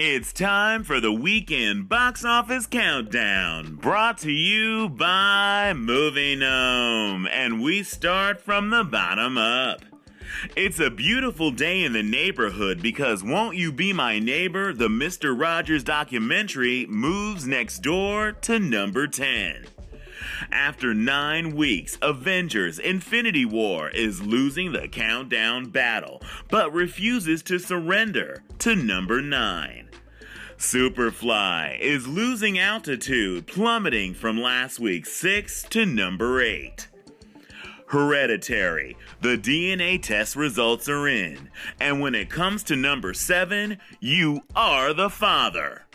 It's time for the weekend box office countdown, brought to you by Movie Gnome, and we start from the bottom up. It's a beautiful day in the neighborhood because Won't You Be My Neighbor, the Mr. Rogers documentary, moves next door to number 10. After nine weeks, Avengers Infinity War is losing the countdown battle, but refuses to surrender to number 9. Superfly is losing altitude, plummeting from last week's 6 to number 8. Hereditary, the DNA test results are in, and when it comes to number 7, you are the father.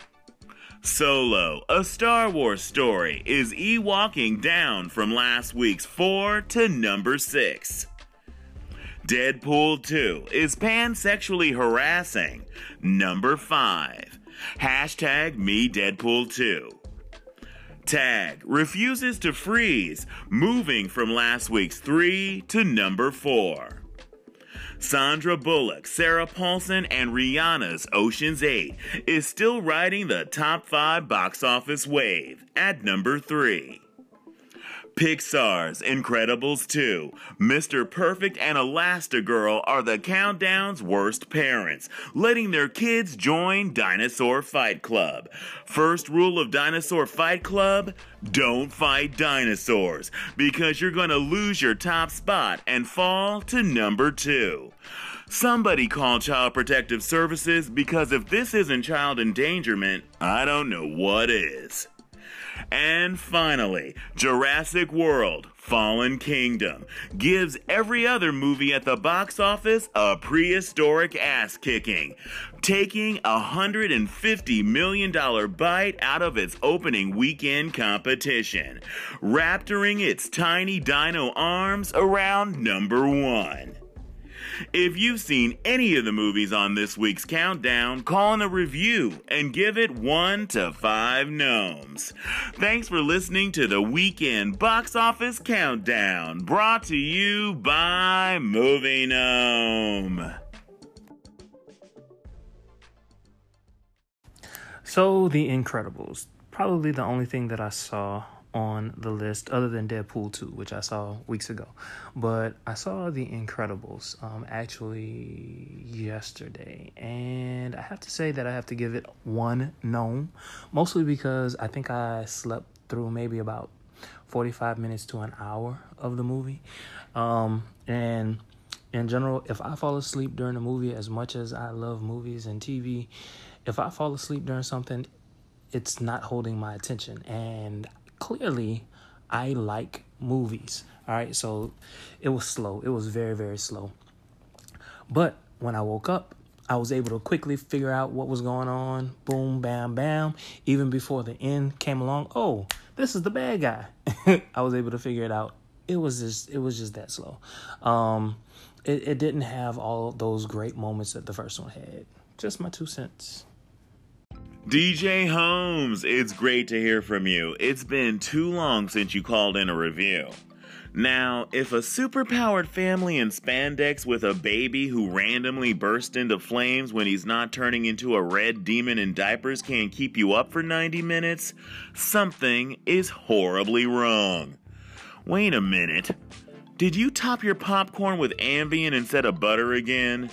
Solo, a Star Wars story, is Ewoking down from last week's 4 to number 6. Deadpool 2 is pansexually harassing, number 5. Hashtag me Deadpool 2. Tag refuses to freeze, moving from last week's 3 to number 4. Sandra Bullock, Sarah Paulson, and Rihanna's Ocean's 8 is still riding the top 5 box office wave at number 3. Pixar's Incredibles 2, Mr. Perfect and Elastigirl are the countdown's worst parents, letting their kids join Dinosaur Fight Club. First rule of Dinosaur Fight Club don't fight dinosaurs, because you're gonna lose your top spot and fall to number two. Somebody call Child Protective Services because if this isn't child endangerment, I don't know what is. And finally, Jurassic World Fallen Kingdom gives every other movie at the box office a prehistoric ass kicking, taking a $150 million bite out of its opening weekend competition, raptoring its tiny dino arms around number one. If you've seen any of the movies on this week's countdown, call in a review and give it one to five gnomes. Thanks for listening to the weekend box office countdown, brought to you by Movie Gnome. So, The Incredibles. Probably the only thing that I saw on the list other than Deadpool 2, which I saw weeks ago. But I saw The Incredibles um, actually yesterday, and I have to say that I have to give it one gnome, mostly because I think I slept through maybe about 45 minutes to an hour of the movie. Um, and in general, if I fall asleep during a movie, as much as I love movies and TV, if I fall asleep during something, it's not holding my attention. And clearly I like movies. All right, so it was slow. It was very, very slow. But when I woke up, I was able to quickly figure out what was going on. Boom, bam, bam. Even before the end came along, oh, this is the bad guy. I was able to figure it out. It was just, it was just that slow. Um, it, it didn't have all those great moments that the first one had. Just my two cents. DJ Holmes, it's great to hear from you. It's been too long since you called in a review. Now, if a superpowered family in spandex with a baby who randomly bursts into flames when he's not turning into a red demon in diapers can't keep you up for 90 minutes, something is horribly wrong. Wait a minute. Did you top your popcorn with Ambien instead of butter again?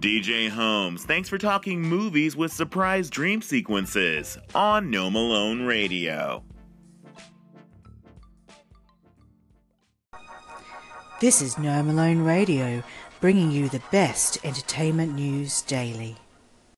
DJ Holmes, thanks for talking movies with surprise dream sequences on Gnome Alone Radio. This is Gnome Alone Radio, bringing you the best entertainment news daily.